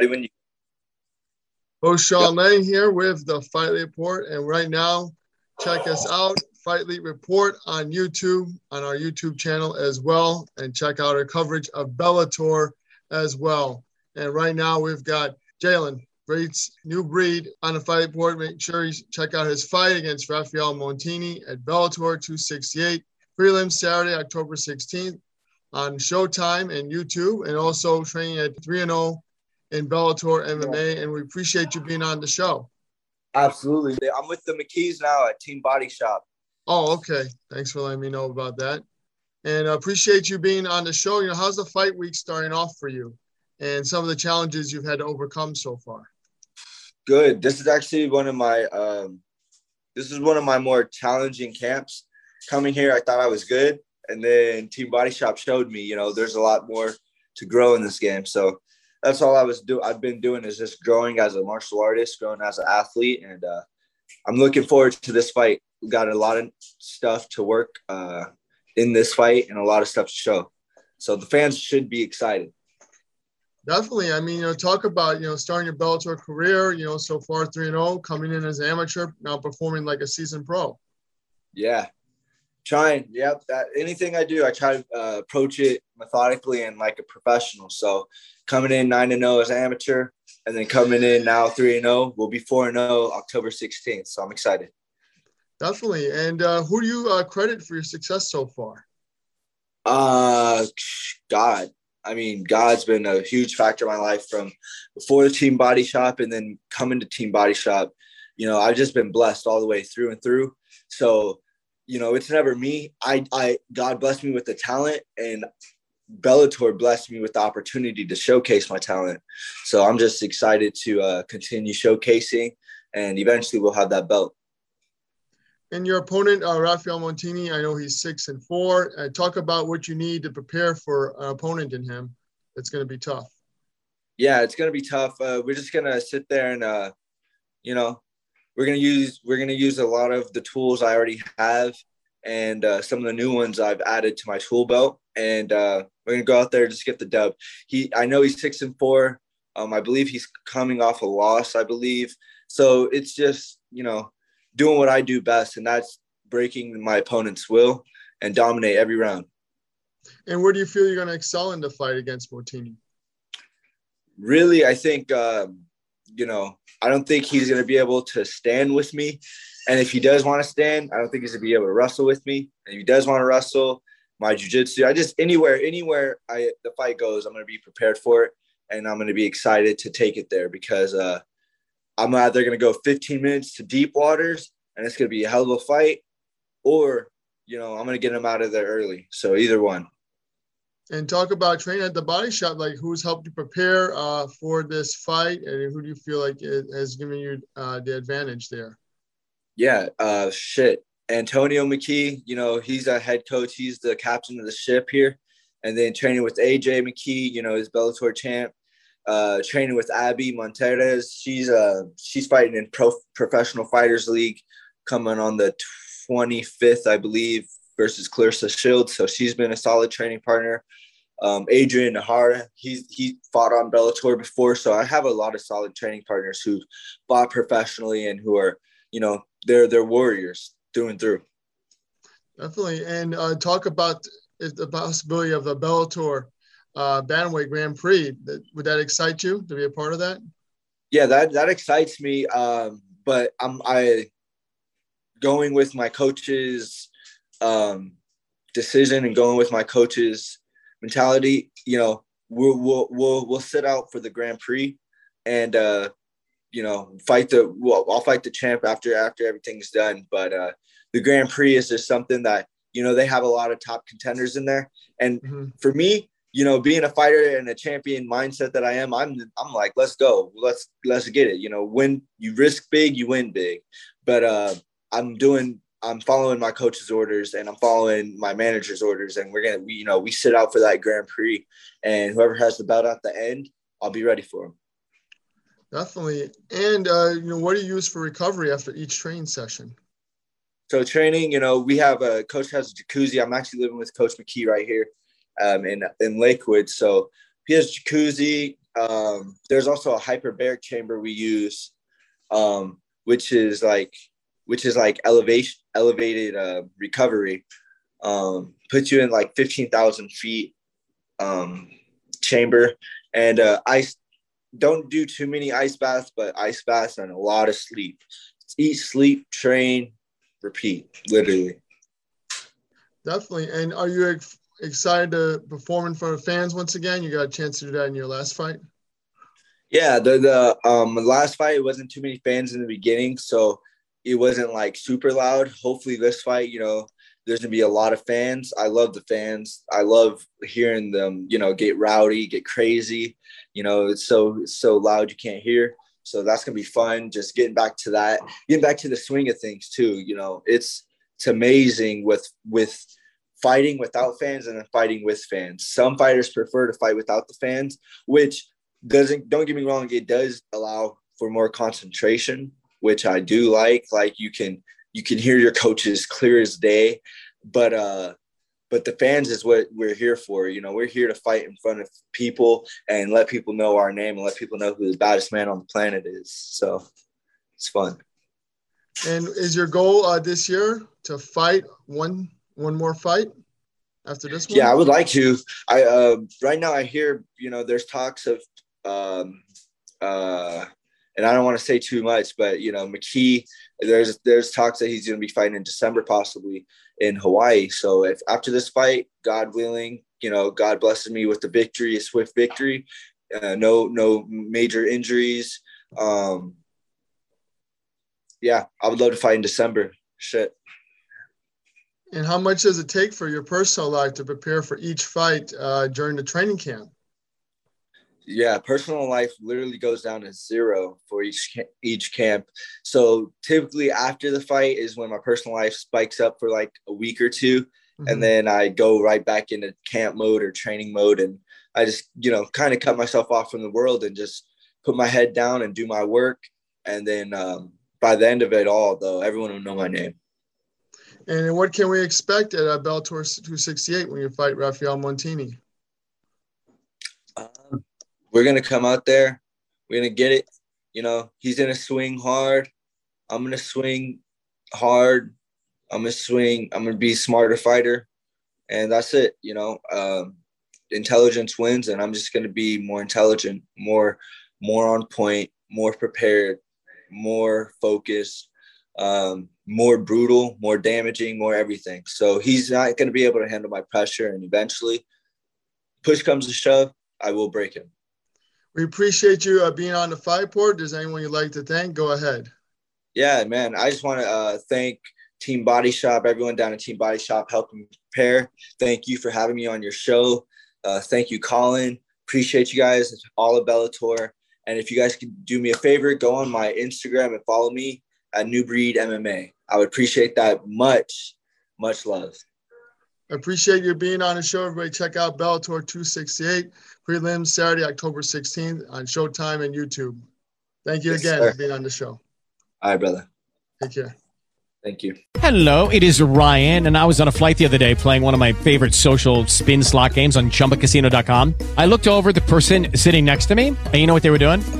Ready when you. Host Sean Lang here with the Fight League Report, and right now, check us out, Fight League Report on YouTube, on our YouTube channel as well, and check out our coverage of Bellator as well. And right now, we've got Jalen Breed's new breed on the fight report. Make sure you check out his fight against Rafael Montini at Bellator 268. Prelim Saturday, October 16th on Showtime and YouTube, and also training at 3 0 in Bellator MMA. And we appreciate you being on the show. Absolutely. I'm with the McKees now at Team Body Shop. Oh, okay. Thanks for letting me know about that. And I appreciate you being on the show. You know, how's the fight week starting off for you and some of the challenges you've had to overcome so far? Good. This is actually one of my um, this is one of my more challenging camps. Coming here, I thought I was good, and then Team Body Shop showed me, you know, there's a lot more to grow in this game. So that's all I was do. I've been doing is just growing as a martial artist, growing as an athlete, and uh, I'm looking forward to this fight. We've got a lot of stuff to work uh, in this fight and a lot of stuff to show. So the fans should be excited. Definitely. I mean, you know, talk about, you know, starting your Bellator career, you know, so far 3 and 0, coming in as amateur, now performing like a seasoned pro. Yeah. Trying. Yep. That anything I do, I try to uh, approach it methodically and like a professional. So coming in 9 0 as an amateur and then coming in now 3 and 0, we'll be 4 and 0 October 16th. So I'm excited. Definitely. And uh, who do you uh, credit for your success so far? Uh, God. I mean, God's been a huge factor in my life from before the team body shop and then coming to team body shop. You know, I've just been blessed all the way through and through. So, you know, it's never me. I, I, God blessed me with the talent and Bellator blessed me with the opportunity to showcase my talent. So I'm just excited to uh, continue showcasing and eventually we'll have that belt. And your opponent, uh, Rafael Montini, I know he's six and four. Uh, talk about what you need to prepare for an opponent in him. It's going to be tough. Yeah, it's going to be tough. Uh, we're just going to sit there and, uh, you know, we're going to use we're to use a lot of the tools I already have and uh, some of the new ones I've added to my tool belt. And uh, we're going to go out there and just get the dub. He, I know he's six and four. Um, I believe he's coming off a loss. I believe so. It's just you know doing what I do best, and that's breaking my opponent's will and dominate every round. And where do you feel you're going to excel in the fight against Montini? Really, I think um, you know I don't think he's going to be able to stand with me, and if he does want to stand, I don't think he's going to be able to wrestle with me. And if he does want to wrestle, my jujitsu, I just anywhere, anywhere I the fight goes, I'm going to be prepared for it, and I'm going to be excited to take it there because uh, I'm either going to go 15 minutes to deep waters and it's going to be a hell of a fight, or, you know, I'm going to get him out of there early. So either one. And talk about training at the body shop. Like, who's helped you prepare uh, for this fight, and who do you feel like has given you uh, the advantage there? Yeah, uh, shit. Antonio McKee, you know, he's a head coach. He's the captain of the ship here. And then training with AJ McKee, you know, his Bellator champ uh, training with Abby Monteres. She's uh she's fighting in Pro Professional Fighters League, coming on the 25th, I believe, versus Claressa Shields. So she's been a solid training partner. Um, Adrian Nahara, he's he fought on Bellator before, so I have a lot of solid training partners who fought professionally and who are, you know, they're they're warriors through and through. Definitely, and uh, talk about the possibility of the Bellator uh, Bantamweight Grand Prix. Would that excite you to be a part of that? Yeah, that that excites me. Um, but I'm I going with my coaches. um, decision and going with my coach's mentality. You know, we'll we'll we'll, we'll sit out for the Grand Prix and uh, you know fight the well, I'll fight the champ after after everything's done. But uh, the Grand Prix is just something that you know they have a lot of top contenders in there, and mm-hmm. for me, you know, being a fighter and a champion mindset that I am, I'm I'm like, let's go, let's let's get it. You know, when you risk big, you win big. But uh, I'm doing, I'm following my coach's orders and I'm following my manager's orders, and we're gonna, we, you know, we sit out for that Grand Prix, and whoever has the belt at the end, I'll be ready for him. Definitely. And uh, you know, what do you use for recovery after each training session? So training, you know, we have a coach has a jacuzzi. I'm actually living with Coach McKee right here um, in in Lakewood. So he has jacuzzi. Um, there's also a hyperbaric chamber we use, um, which is like which is like elevation elevated uh, recovery. Um, puts you in like fifteen thousand feet um, chamber, and uh, ice. Don't do too many ice baths, but ice baths and a lot of sleep. Eat, sleep, train, repeat. Literally. Definitely. And are you excited to perform in front of fans once again? You got a chance to do that in your last fight. Yeah, the the um last fight it wasn't too many fans in the beginning, so it wasn't like super loud. Hopefully, this fight, you know, there's gonna be a lot of fans. I love the fans. I love hearing them, you know, get rowdy, get crazy. You know, it's so it's so loud you can't hear. So that's gonna be fun. Just getting back to that, getting back to the swing of things too. You know, it's it's amazing with with fighting without fans and then fighting with fans. Some fighters prefer to fight without the fans, which doesn't don't get me wrong, it does allow for more concentration, which I do like. Like you can you can hear your coaches clear as day, but uh but the fans is what we're here for. You know, we're here to fight in front of people and let people know our name and let people know who the baddest man on the planet is. So it's fun. And is your goal uh, this year to fight one one more fight after this one? Yeah, I would like to. I uh, right now I hear you know there's talks of um, uh, and I don't want to say too much, but you know McKee, there's there's talks that he's going to be fighting in December possibly in Hawaii. So if after this fight, God willing, you know God blesses me with the victory, a swift victory, uh, no no major injuries. Um, yeah, I would love to fight in December. Shit. And how much does it take for your personal life to prepare for each fight uh, during the training camp? Yeah, personal life literally goes down to zero for each each camp. So typically after the fight is when my personal life spikes up for like a week or 2 mm-hmm. and then I go right back into camp mode or training mode, and I just you know kind of cut myself off from the world and just put my head down and do my work. And then um, by the end of it all, though, everyone will know my name. And what can we expect at uh, Bellator 268 when you fight Rafael Montini? Um, we're gonna come out there. We're gonna get it. You know, he's gonna swing hard. I'm gonna swing hard. I'm gonna swing. I'm gonna be smarter fighter, and that's it. You know, um, intelligence wins, and I'm just gonna be more intelligent, more, more on point, more prepared, more focused. Um, more brutal, more damaging, more everything. So he's not to be able to handle my pressure. And eventually, push comes to shove, I will break him. We appreciate you uh, being on the fight port. Does anyone you'd like to thank? Go ahead. Yeah, man. I just want to uh, thank Team Body Shop, everyone down at Team Body Shop helping prepare. Thank you for having me on your show. Uh, thank you, Colin. Appreciate you guys, all of Bellator. And if you guys can do me a favor, go on my Instagram and follow me at New Breed MMA. I would appreciate that much, much love. I appreciate you being on the show. Everybody, check out Bellator 268 prelims Saturday, October 16th on Showtime and YouTube. Thank you yes, again sir. for being on the show. All right, brother. Take care. Thank you. Hello, it is Ryan, and I was on a flight the other day playing one of my favorite social spin slot games on chumbacasino.com. I looked over the person sitting next to me, and you know what they were doing?